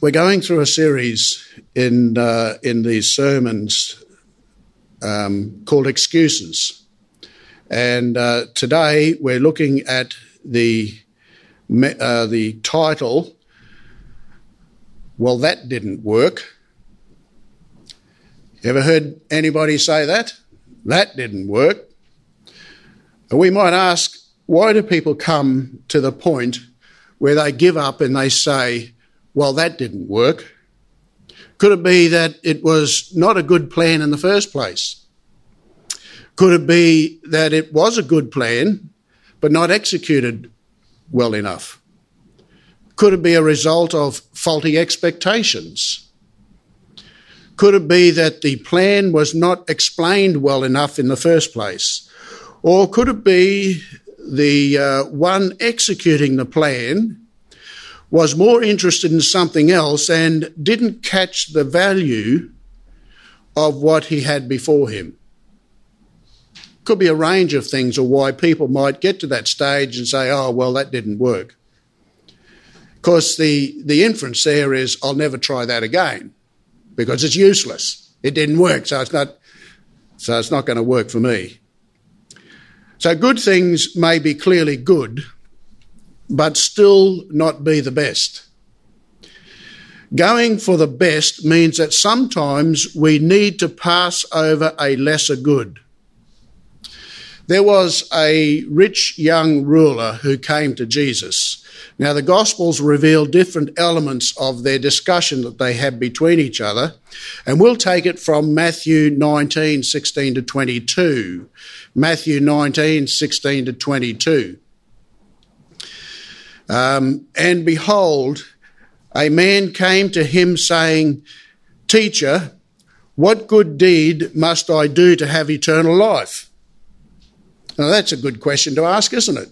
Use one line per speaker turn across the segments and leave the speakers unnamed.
we're going through a series in uh, in these sermons um, called excuses, and uh, today we're looking at the uh, the title. Well, that didn't work. Ever heard anybody say that? That didn't work. We might ask, why do people come to the point where they give up and they say, well, that didn't work? Could it be that it was not a good plan in the first place? Could it be that it was a good plan, but not executed well enough? Could it be a result of faulty expectations? Could it be that the plan was not explained well enough in the first place? Or could it be the uh, one executing the plan was more interested in something else and didn't catch the value of what he had before him. Could be a range of things or why people might get to that stage and say, oh, well, that didn't work. Of course, the, the inference there is, I'll never try that again because it's useless. It didn't work, so it's not, so it's not going to work for me. So good things may be clearly good, but still not be the best. Going for the best means that sometimes we need to pass over a lesser good. There was a rich young ruler who came to Jesus. Now, the Gospels reveal different elements of their discussion that they had between each other, and we'll take it from Matthew 19 16 to 22. Matthew 19 16 to 22. Um, and behold, a man came to him saying, Teacher, what good deed must I do to have eternal life? Now, that's a good question to ask, isn't it?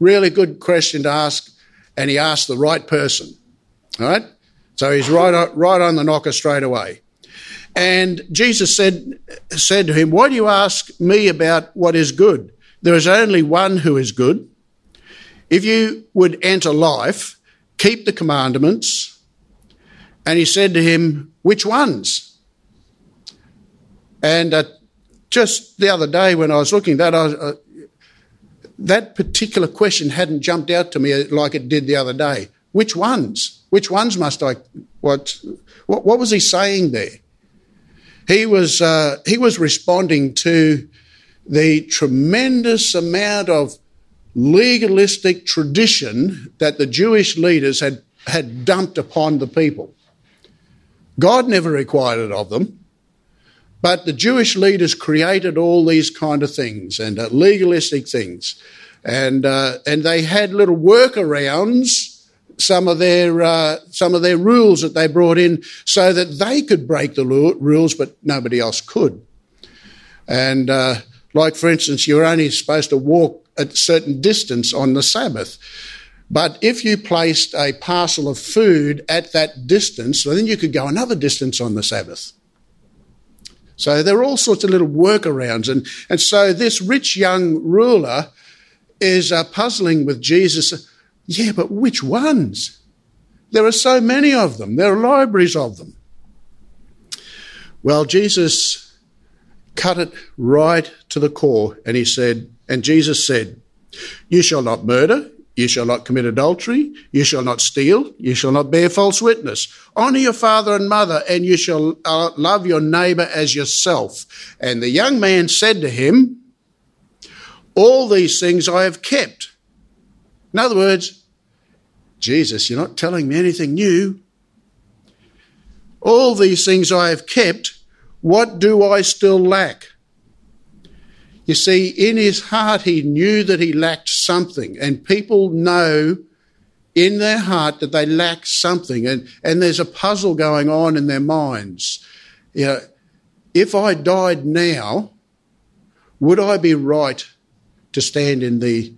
Really good question to ask, and he asked the right person. All right? So he's right right on the knocker straight away. And Jesus said, said to him, Why do you ask me about what is good? There is only one who is good. If you would enter life, keep the commandments. And he said to him, Which ones? And uh, just the other day when I was looking at that, I, uh, that particular question hadn't jumped out to me like it did the other day. Which ones? Which ones must I? What? What, what was he saying there? He was uh, he was responding to the tremendous amount of legalistic tradition that the Jewish leaders had, had dumped upon the people. God never required it of them, but the Jewish leaders created all these kind of things and uh, legalistic things. And, uh, and they had little workarounds some of their uh, some of their rules that they brought in so that they could break the rules, but nobody else could. And uh, like, for instance, you're only supposed to walk a certain distance on the Sabbath. But if you placed a parcel of food at that distance, well, then you could go another distance on the Sabbath. So there are all sorts of little workarounds. And, and so this rich young ruler is uh, puzzling with Jesus. Yeah, but which ones? There are so many of them. There are libraries of them. Well, Jesus cut it right to the core and he said, and Jesus said, You shall not murder, you shall not commit adultery, you shall not steal, you shall not bear false witness. Honour your father and mother, and you shall uh, love your neighbour as yourself. And the young man said to him, All these things I have kept. In other words, Jesus, you're not telling me anything new. All these things I have kept. What do I still lack? You see, in his heart, he knew that he lacked something, and people know in their heart that they lack something, and, and there's a puzzle going on in their minds. You know, if I died now, would I be right to stand in the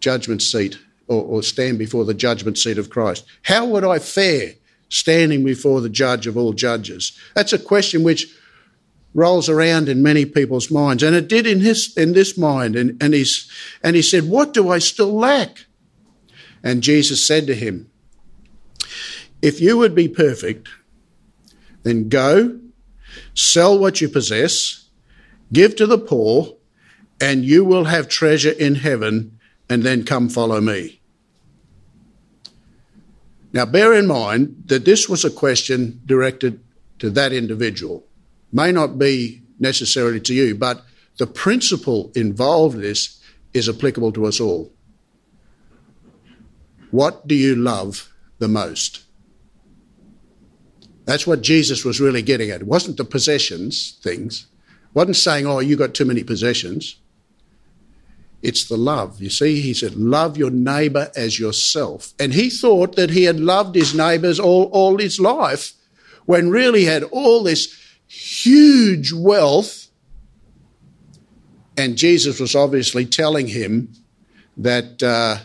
judgment seat or, or stand before the judgment seat of Christ? How would I fare standing before the judge of all judges? That's a question which rolls around in many people's minds. And it did in his in this mind. And, and he's and he said, What do I still lack? And Jesus said to him, If you would be perfect, then go, sell what you possess, give to the poor, and you will have treasure in heaven, and then come follow me. Now, bear in mind that this was a question directed to that individual. May not be necessarily to you, but the principle involved in this is applicable to us all. What do you love the most? That's what Jesus was really getting at. It wasn't the possessions things. It wasn't saying, oh, you got too many possessions. It's the love. You see, he said, love your neighbour as yourself. And he thought that he had loved his neighbours all, all his life when really he had all this huge wealth. And Jesus was obviously telling him that, uh,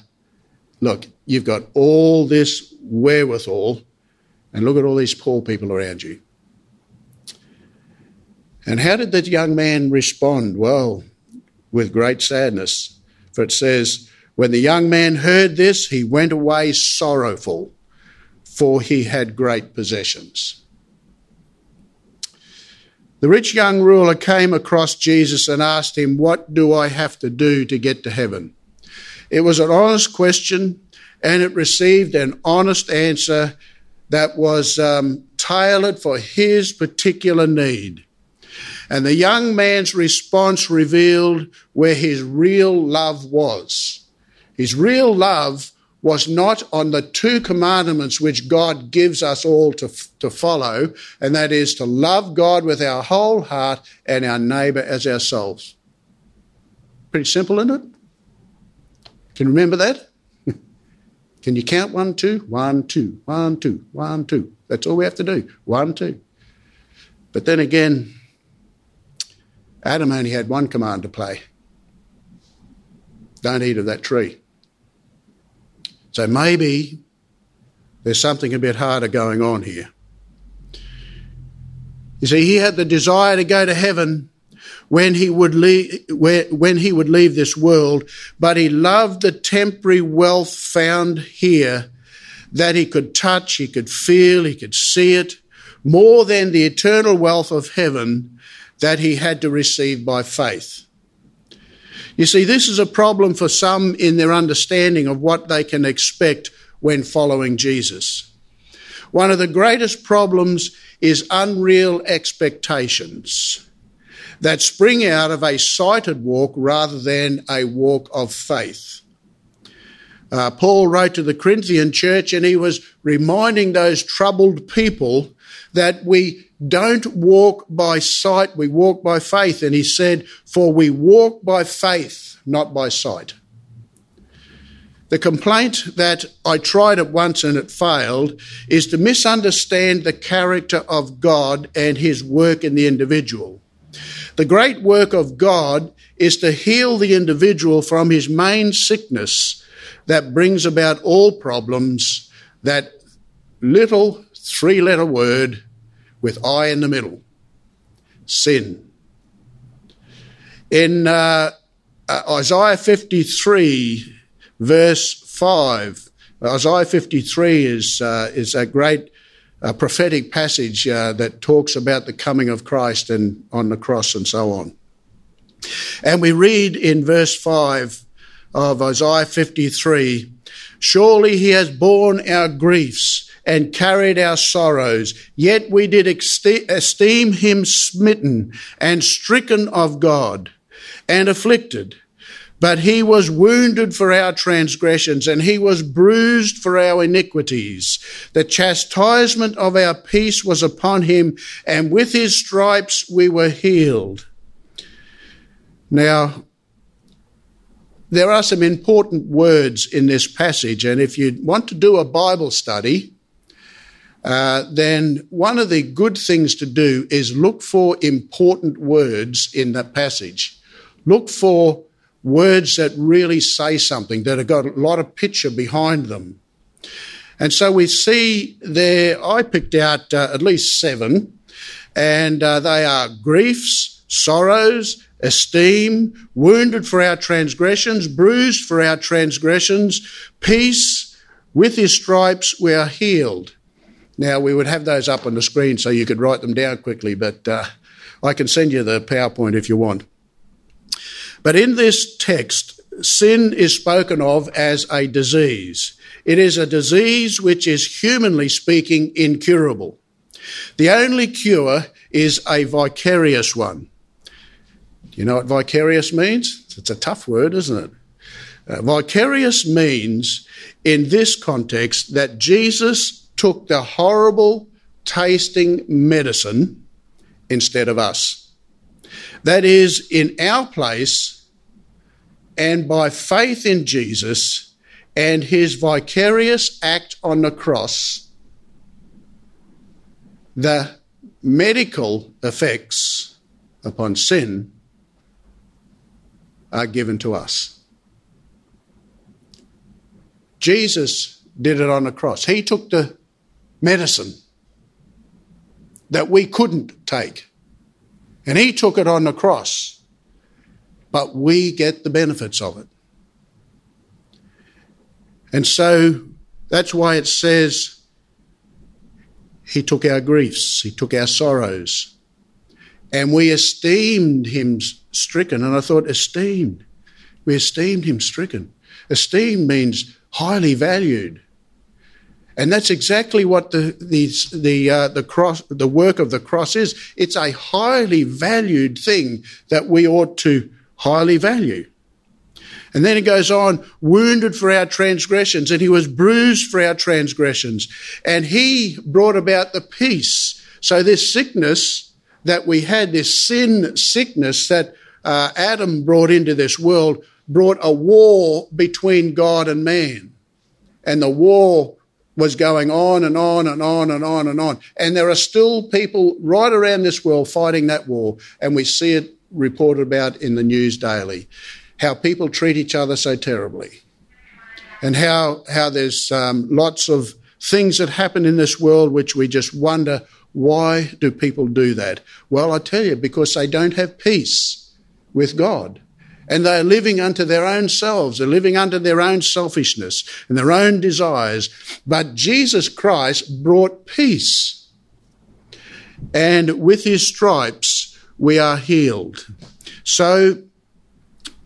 look, you've got all this wherewithal, and look at all these poor people around you. And how did that young man respond? Well, with great sadness. For it says, When the young man heard this, he went away sorrowful, for he had great possessions. The rich young ruler came across Jesus and asked him, What do I have to do to get to heaven? It was an honest question, and it received an honest answer that was um, tailored for his particular need. And the young man's response revealed where his real love was. His real love was not on the two commandments which God gives us all to, to follow, and that is to love God with our whole heart and our neighbour as ourselves. Pretty simple, isn't it? Can you remember that? Can you count one, two? One, two, one, two, one, two. That's all we have to do. One, two. But then again, Adam only had one command to play don't eat of that tree. So maybe there's something a bit harder going on here. You see, he had the desire to go to heaven when he would leave, when he would leave this world, but he loved the temporary wealth found here that he could touch, he could feel, he could see it, more than the eternal wealth of heaven that he had to receive by faith. You see, this is a problem for some in their understanding of what they can expect when following Jesus. One of the greatest problems is unreal expectations that spring out of a sighted walk rather than a walk of faith. Uh, Paul wrote to the Corinthian church and he was reminding those troubled people that we don't walk by sight, we walk by faith. And he said, For we walk by faith, not by sight. The complaint that I tried it once and it failed is to misunderstand the character of God and his work in the individual. The great work of God is to heal the individual from his main sickness that brings about all problems, that little three letter word with I in the middle sin. In uh, uh, Isaiah 53, verse 5, Isaiah 53 is, uh, is a great uh, prophetic passage uh, that talks about the coming of Christ and on the cross and so on. And we read in verse 5 of Isaiah 53 Surely he has borne our griefs and carried our sorrows. Yet we did esteem him smitten and stricken of God and afflicted. But he was wounded for our transgressions, and he was bruised for our iniquities. The chastisement of our peace was upon him, and with his stripes we were healed. Now, there are some important words in this passage, and if you want to do a Bible study, uh, then one of the good things to do is look for important words in that passage. Look for words that really say something, that have got a lot of picture behind them. And so we see there, I picked out uh, at least seven, and uh, they are griefs, sorrows, esteem, wounded for our transgressions, bruised for our transgressions, peace, with his stripes we are healed. Now, we would have those up on the screen so you could write them down quickly, but uh, I can send you the PowerPoint if you want. But in this text, sin is spoken of as a disease. It is a disease which is, humanly speaking, incurable. The only cure is a vicarious one. Do you know what vicarious means? It's a tough word, isn't it? Uh, vicarious means, in this context, that Jesus took the horrible tasting medicine instead of us. That is, in our place, and by faith in Jesus and his vicarious act on the cross, the medical effects upon sin are given to us. Jesus did it on the cross. He took the medicine that we couldn't take, and He took it on the cross, but we get the benefits of it. And so that's why it says He took our griefs, He took our sorrows, and we esteemed Him stricken. And I thought, esteemed. We esteemed him stricken. Esteem means highly valued. And that's exactly what the the the uh, the cross the work of the cross is. It's a highly valued thing that we ought to highly value. And then it goes on, wounded for our transgressions, and he was bruised for our transgressions, and he brought about the peace. So this sickness that we had, this sin sickness that uh, Adam brought into this world brought a war between God and man. And the war was going on and on and on and on and on. And there are still people right around this world fighting that war. And we see it reported about in the news daily. How people treat each other so terribly. And how, how there's um, lots of things that happen in this world which we just wonder why do people do that? Well, I tell you, because they don't have peace with God. And they are living unto their own selves. They're living unto their own selfishness and their own desires. But Jesus Christ brought peace. And with his stripes, we are healed. So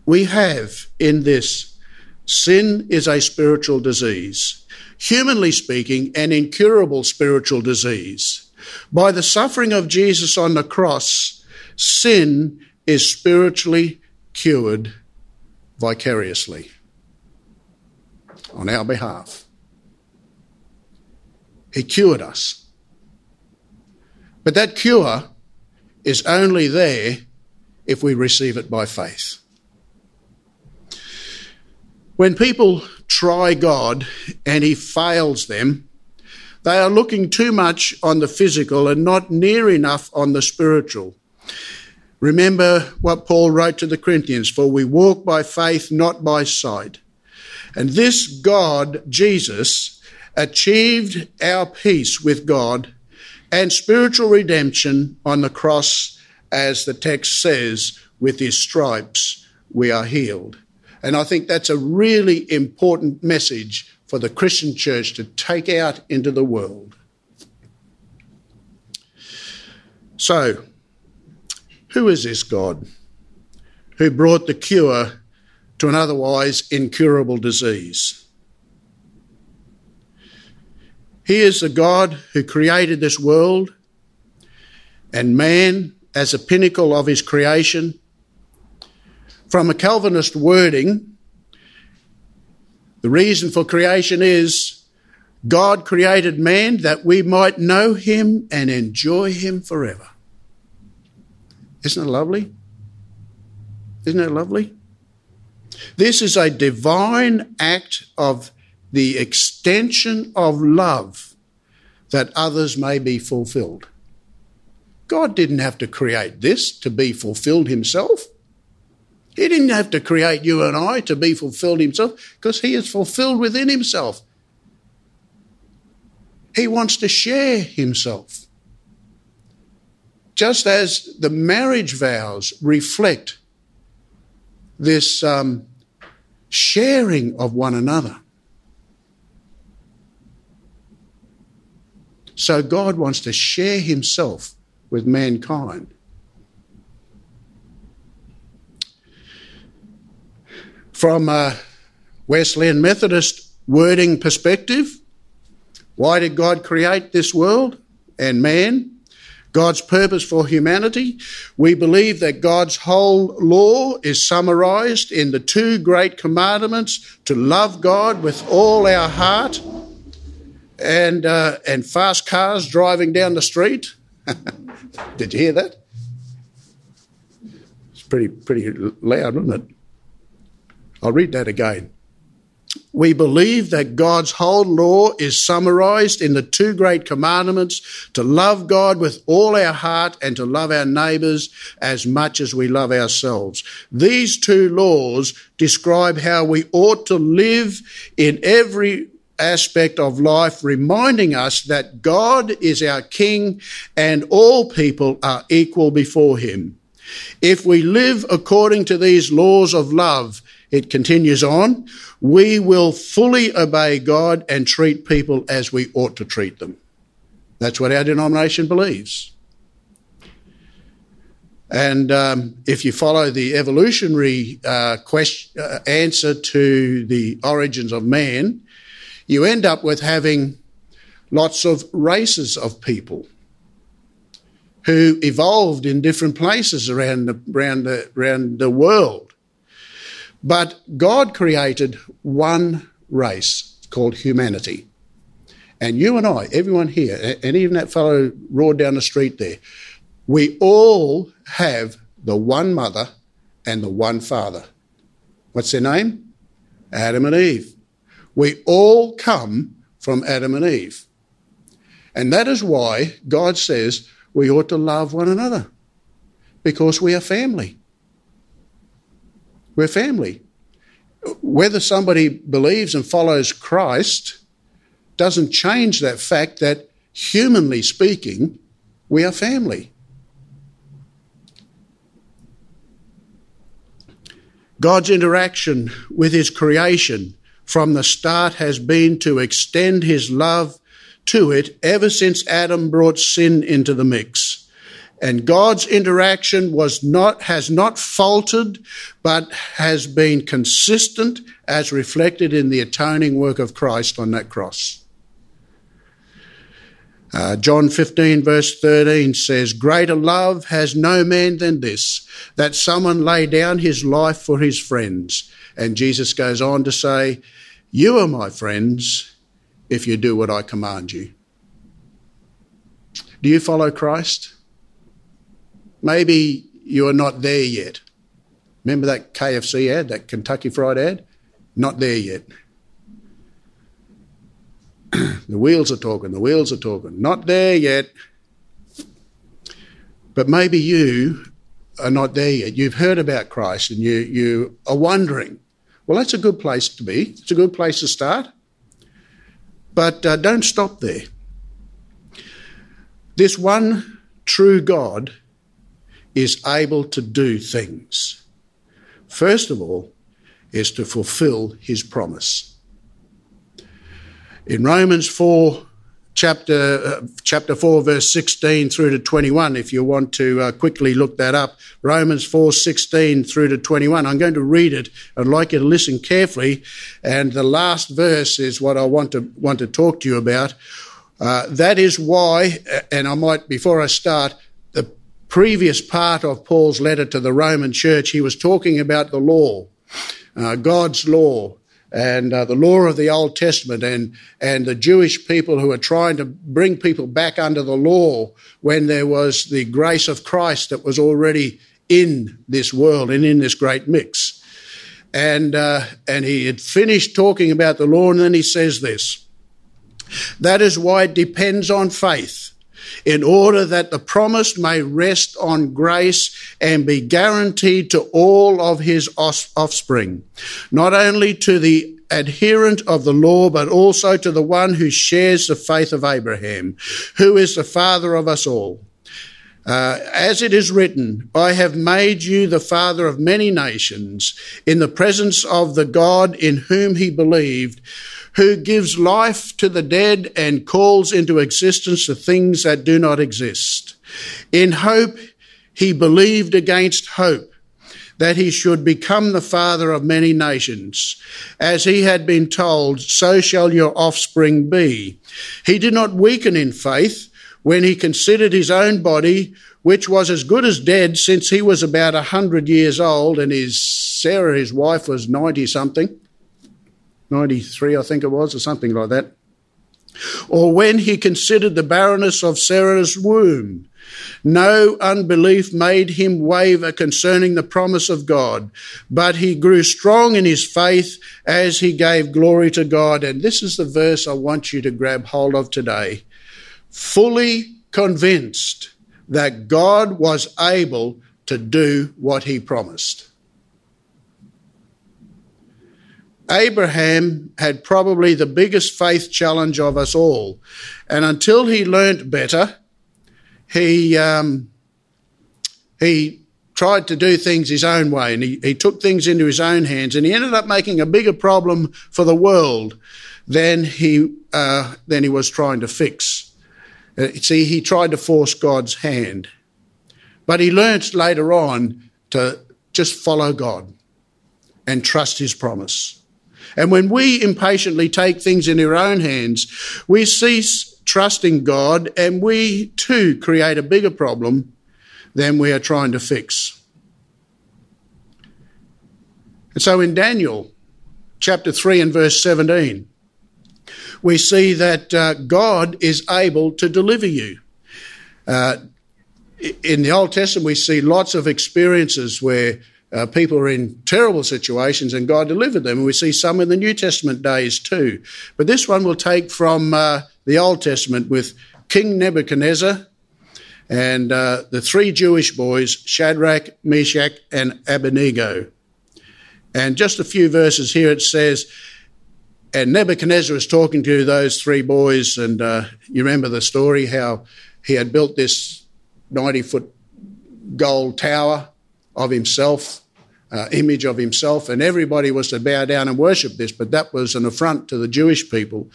we have in this sin is a spiritual disease. Humanly speaking, an incurable spiritual disease. By the suffering of Jesus on the cross, sin is spiritually cured vicariously on our behalf. He cured us. But that cure is only there if we receive it by faith. When people try God and He fails them, they are looking too much on the physical and not near enough on the spiritual. Remember what Paul wrote to the Corinthians For we walk by faith, not by sight. And this God, Jesus, achieved our peace with God and spiritual redemption on the cross, as the text says, with his stripes we are healed. And I think that's a really important message for the Christian church to take out into the world. So, who is this God who brought the cure to an otherwise incurable disease? He is the God who created this world and man as a pinnacle of his creation. From a Calvinist wording, the reason for creation is God created man that we might know him and enjoy him forever. Isn't it lovely? Isn't it lovely? This is a divine act of the extension of love that others may be fulfilled. God didn't have to create this to be fulfilled himself. He didn't have to create you and I to be fulfilled himself because he is fulfilled within himself. He wants to share himself just as the marriage vows reflect this um, sharing of one another. So God wants to share himself with mankind. From a Wesleyan Methodist wording perspective, why did God create this world and man? God's purpose for humanity. We believe that God's whole law is summarized in the two great commandments to love God with all our heart and, uh, and fast cars driving down the street. Did you hear that? It's pretty, pretty loud, isn't it? I'll read that again. We believe that God's whole law is summarized in the two great commandments to love God with all our heart and to love our neighbours as much as we love ourselves. These two laws describe how we ought to live in every aspect of life, reminding us that God is our King and all people are equal before Him. If we live according to these laws of love, it continues on, we will fully obey God and treat people as we ought to treat them. That's what our denomination believes. And um, if you follow the evolutionary uh, question, uh, answer to the origins of man, you end up with having lots of races of people who evolved in different places around the, around the, around the world. But God created one race called humanity. And you and I, everyone here, and even that fellow roared down the street there, we all have the one mother and the one father. What's their name? Adam and Eve. We all come from Adam and Eve. And that is why God says we ought to love one another because we are family. We're family. Whether somebody believes and follows Christ doesn't change that fact that, humanly speaking, we are family. God's interaction with his creation from the start has been to extend his love to it ever since Adam brought sin into the mix and God's interaction was not, has not faltered, but has been consistent as reflected in the atoning work of Christ on that cross. Uh, John 15 verse 13 says, Greater love has no man than this, that someone lay down his life for his friends. And Jesus goes on to say, You are my friends if you do what I command you. Do you follow Christ? Maybe you are not there yet. Remember that KFC ad, that Kentucky Fried ad? Not there yet. the wheels are talking, the wheels are talking. Not there yet. But maybe you are not there yet. You've heard about Christ and you, you are wondering. Well, that's a good place to be. It's a good place to start. But uh, don't stop there. This one true God is able to do things. First of all, is to fulfill his promise. In Romans 4, chapter, uh, chapter 4, verse 16 through to 21, if you want to uh, quickly look that up, Romans 4, 16 through to 21. I'm going to read it. I'd like you to listen carefully. And the last verse is what I want to, want to talk to you about. Uh, that is why, and I might, before I start, previous part of Paul's letter to the Roman church, he was talking about the law, uh, God's law, and uh, the law of the Old Testament, and and the Jewish people who are trying to bring people back under the law when there was the grace of Christ that was already in this world and in this great mix. And uh, and he had finished talking about the law, and then he says this. That is why it depends on faith in order that the promise may rest on grace and be guaranteed to all of his offspring, not only to the adherent of the law, but also to the one who shares the faith of Abraham, who is the father of us all. Uh, as it is written, I have made you the father of many nations in the presence of the God in whom he believed, who gives life to the dead and calls into existence the things that do not exist. In hope, he believed against hope that he should become the father of many nations. As he had been told, so shall your offspring be. He did not weaken in faith when he considered his own body, which was as good as dead since he was about a hundred years old, and his Sarah, his wife, was ninety something, ninety three, I think it was, or something like that. Or when he considered the barrenness of Sarah's womb. No unbelief made him waver concerning the promise of God, but he grew strong in his faith as he gave glory to God. And this is the verse I want you to grab hold of today. Fully convinced that God was able to do what he promised. Abraham had probably the biggest faith challenge of us all. And until he learnt better, he um, he tried to do things his own way and he, he took things into his own hands and he ended up making a bigger problem for the world than he uh, than he was trying to fix. Uh, see, he tried to force God's hand, but he learnt later on to just follow God and trust His promise. And when we impatiently take things in our own hands, we cease trusting God, and we too create a bigger problem than we are trying to fix. And so in Daniel chapter 3 and verse 17, we see that uh, God is able to deliver you. Uh, in the Old Testament, we see lots of experiences where uh, people are in terrible situations and God delivered them. And we see some in the New Testament days too. But this one will take from uh, the Old Testament with King Nebuchadnezzar and uh, the three Jewish boys, Shadrach, Meshach, and Abednego. And just a few verses here it says, and Nebuchadnezzar was talking to those three boys, and uh, you remember the story how he had built this 90 foot gold tower of himself uh, image of himself, and everybody was to bow down and worship this, but that was an affront to the Jewish people.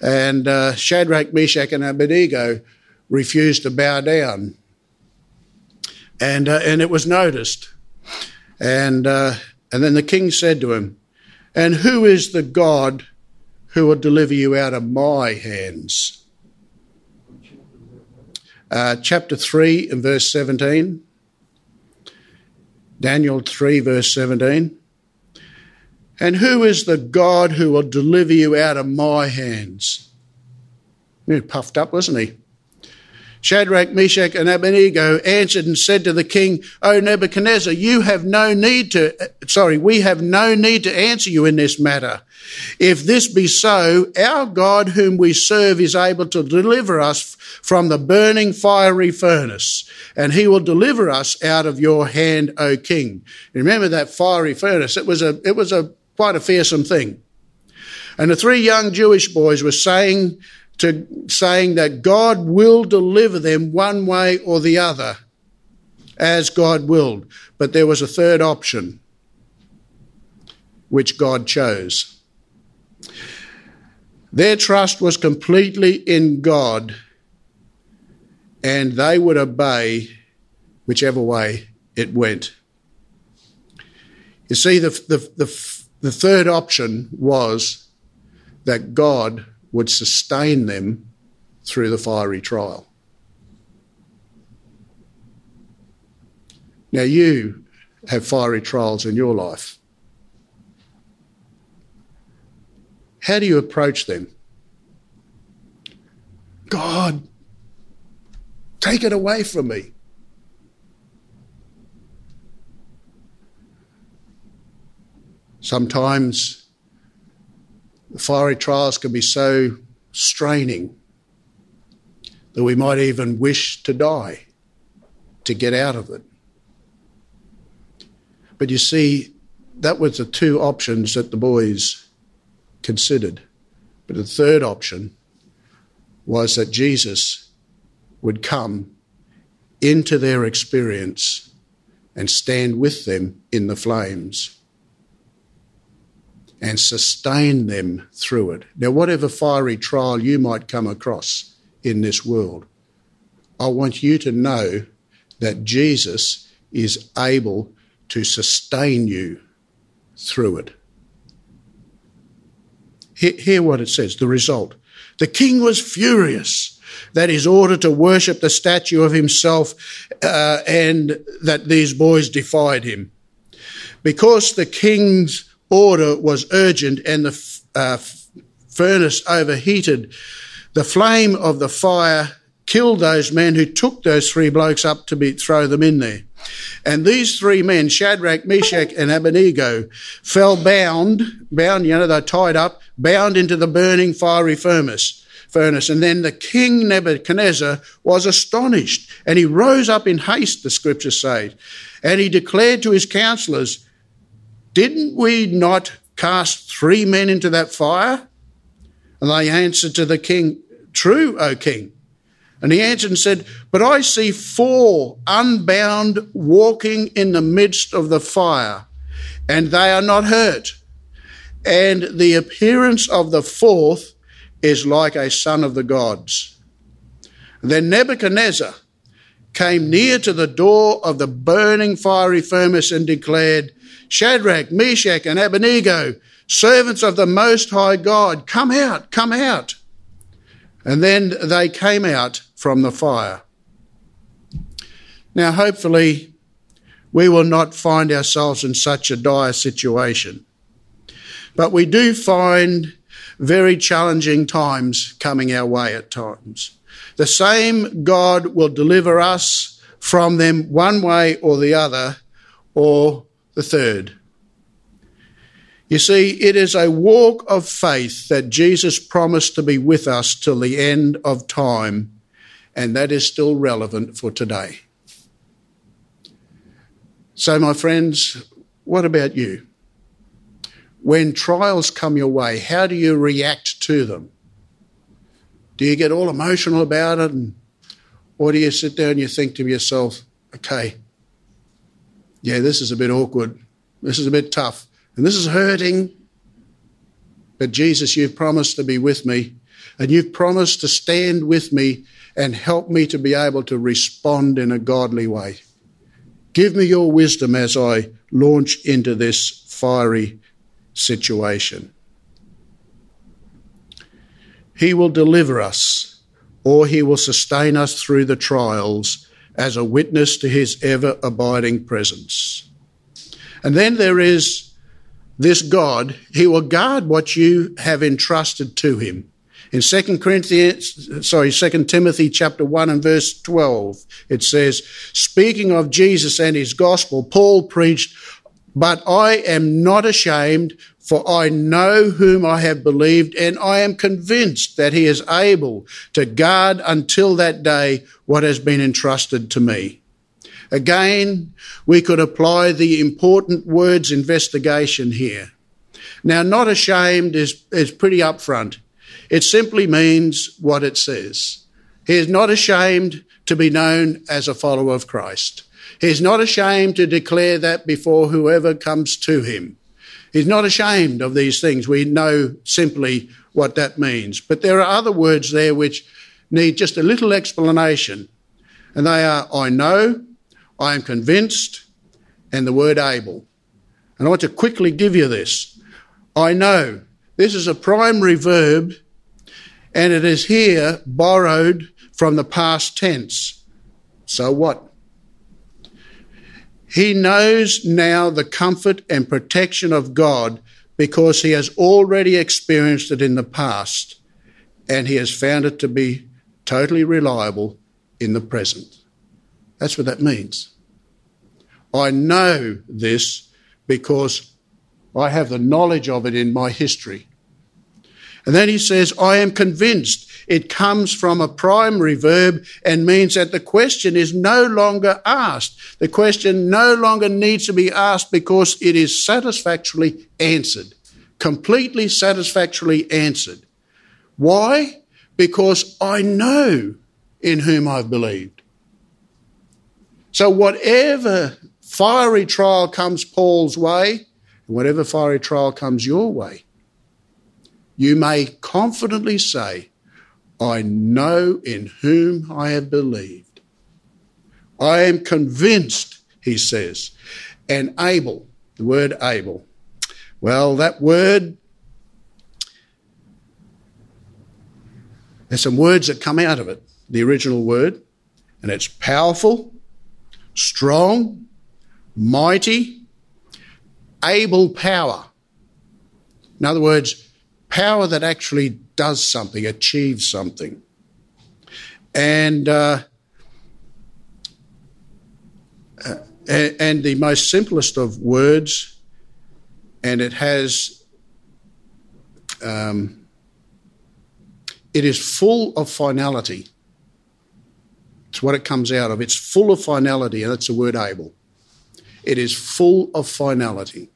And uh, Shadrach, Meshach, and Abednego refused to bow down. And, uh, and it was noticed. And, uh, and then the king said to him, And who is the God who will deliver you out of my hands? Uh, chapter 3 and verse 17. Daniel 3, verse 17. And who is the God who will deliver you out of my hands? He puffed up, wasn't he? Shadrach, Meshach, and Abednego answered and said to the king, O Nebuchadnezzar, you have no need to, sorry, we have no need to answer you in this matter. If this be so, our God whom we serve is able to deliver us from the burning fiery furnace, and he will deliver us out of your hand, O king. Remember that fiery furnace? It was a, it was a quite a fearsome thing. And the three young Jewish boys were saying to saying that God will deliver them one way or the other as God willed. But there was a third option which God chose. Their trust was completely in God and they would obey whichever way it went. You see, the, the, the, the third option was that God would sustain them through the fiery trial. Now, you have fiery trials in your life. How do you approach them? God, take it away from me. Sometimes the fiery trials can be so straining that we might even wish to die to get out of it. But you see, that was the two options that the boys considered. But the third option was that Jesus would come into their experience and stand with them in the flames. And sustain them through it. Now, whatever fiery trial you might come across in this world, I want you to know that Jesus is able to sustain you through it. Hear, what it says the result. The king was furious that his order to worship the statue of himself uh, and that these boys defied him. Because the king's order was urgent and the uh, furnace overheated, the flame of the fire killed those men who took those three blokes up to be, throw them in there. And these three men, Shadrach, Meshach, and Abednego, fell bound, bound, you know, they're tied up, bound into the burning fiery furnace. Furnace. And then the king Nebuchadnezzar was astonished, and he rose up in haste, the scriptures say, and he declared to his counselors, Didn't we not cast three men into that fire? And they answered to the king, True, O king. And he answered and said, But I see four unbound walking in the midst of the fire, and they are not hurt. And the appearance of the fourth is like a son of the gods. Then Nebuchadnezzar came near to the door of the burning fiery furnace and declared, Shadrach, Meshach, and Abednego, servants of the Most High God, come out, come out. And then they came out from the fire. Now, hopefully, we will not find ourselves in such a dire situation. But we do find very challenging times coming our way at times. The same God will deliver us from them one way or the other or the third. You see, it is a walk of faith that Jesus promised to be with us till the end of time and that is still relevant for today. So, my friends, what about you? When trials come your way, how do you react to them? Do you get all emotional about it? And, or do you sit there and you think to yourself, okay, yeah, this is a bit awkward. This is a bit tough. And this is hurting. But Jesus, you've promised to be with me. And you've promised to stand with me and help me to be able to respond in a godly way. Give me your wisdom as I launch into this fiery situation. He will deliver us, or he will sustain us through the trials as a witness to his ever abiding presence. And then there is this God, he will guard what you have entrusted to him. In 2 Corinthians, sorry, 2 Timothy chapter 1 and verse 12, it says, speaking of Jesus and his gospel, Paul preached, but I am not ashamed, for I know whom I have believed, and I am convinced that he is able to guard until that day what has been entrusted to me. Again, we could apply the important words investigation here. Now, not ashamed is, is pretty upfront. It simply means what it says. He is not ashamed to be known as a follower of Christ. He is not ashamed to declare that before whoever comes to him. He's not ashamed of these things. We know simply what that means. But there are other words there which need just a little explanation. And they are I know, I am convinced, and the word able. And I want to quickly give you this. I know. This is a primary verb and it is here borrowed from the past tense. So what? He knows now the comfort and protection of God because he has already experienced it in the past and he has found it to be totally reliable in the present. That's what that means. I know this because I have the knowledge of it in my history. And then he says, I am convinced. It comes from a primary verb and means that the question is no longer asked. The question no longer needs to be asked because it is satisfactorily answered, completely satisfactorily answered. Why? Because I know in whom I've believed. So, whatever fiery trial comes Paul's way, whatever fiery trial comes your way, you may confidently say, I know in whom I have believed. I am convinced, he says, and able, the word able. Well, that word, there's some words that come out of it, the original word, and it's powerful, strong, mighty, able power. In other words, power that actually does something, achieves something. And, uh, uh, and the most simplest of words, and it has, um, it is full of finality. It's what it comes out of. It's full of finality, and that's the word able. It is full of finality.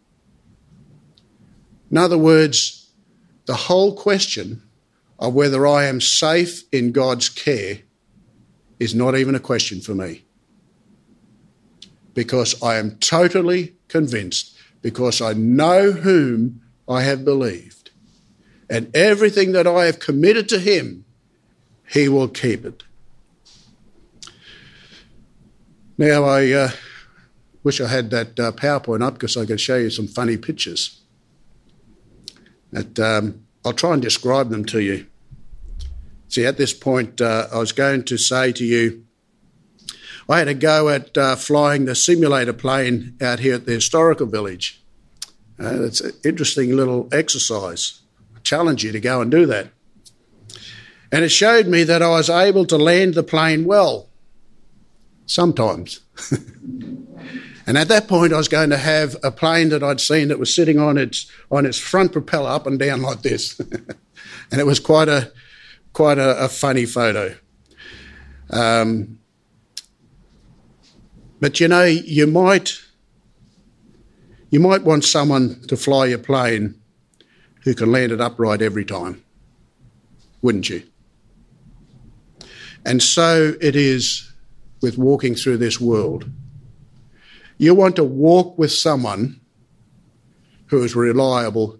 In other words, the whole question of whether I am safe in God's care is not even a question for me. Because I am totally convinced, because I know whom I have believed. And everything that I have committed to Him, He will keep it. Now, I uh, wish I had that uh, PowerPoint up because I could show you some funny pictures. But, um, I'll try and describe them to you. See, at this point, uh, I was going to say to you, I had a go at uh, flying the simulator plane out here at the historical village. Uh, it's an interesting little exercise. I challenge you to go and do that. And it showed me that I was able to land the plane well. Sometimes. and at that point, I was going to have a plane that I'd seen that was sitting on its, on its front propeller up and down like this. and it was quite a, quite a, a funny photo. Um, but you know, you might you might want someone to fly your plane who can land it upright every time, wouldn't you? And so it is with walking through this world. You want to walk with someone who is reliable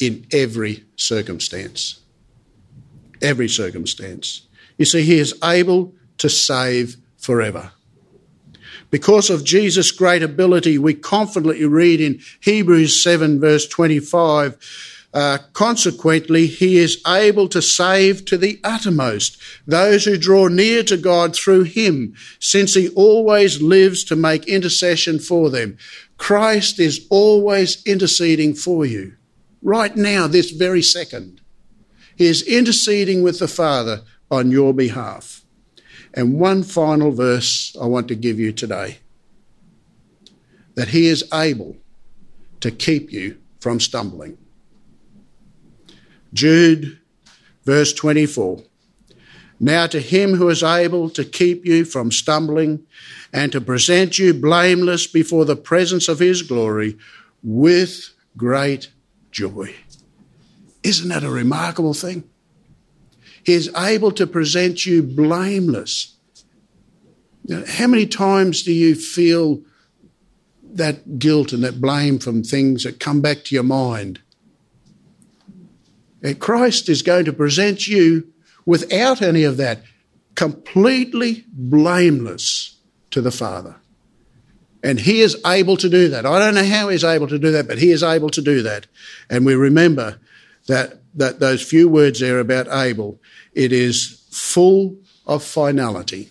in every circumstance every circumstance. You see, he is able to save forever. Because of Jesus' great ability, we confidently read in Hebrews 7, verse 25, uh, consequently, he is able to save to the uttermost those who draw near to God through him, since he always lives to make intercession for them. Christ is always interceding for you, right now, this very second. He is interceding with the Father on your behalf. And one final verse I want to give you today that He is able to keep you from stumbling. Jude, verse 24. Now to him who is able to keep you from stumbling and to present you blameless before the presence of his glory with great joy. Isn't that a remarkable thing? He is able to present you blameless. Now, how many times do you feel that guilt and that blame from things that come back to your mind? And Christ is going to present you without any of that, completely blameless to the Father. And he is able to do that. I don't know how he's able to do that, but he is able to do that. And we remember that, that those few words there about able, it is full of finality.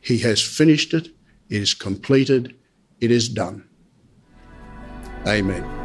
He has finished it, it is completed, it is done. Amen.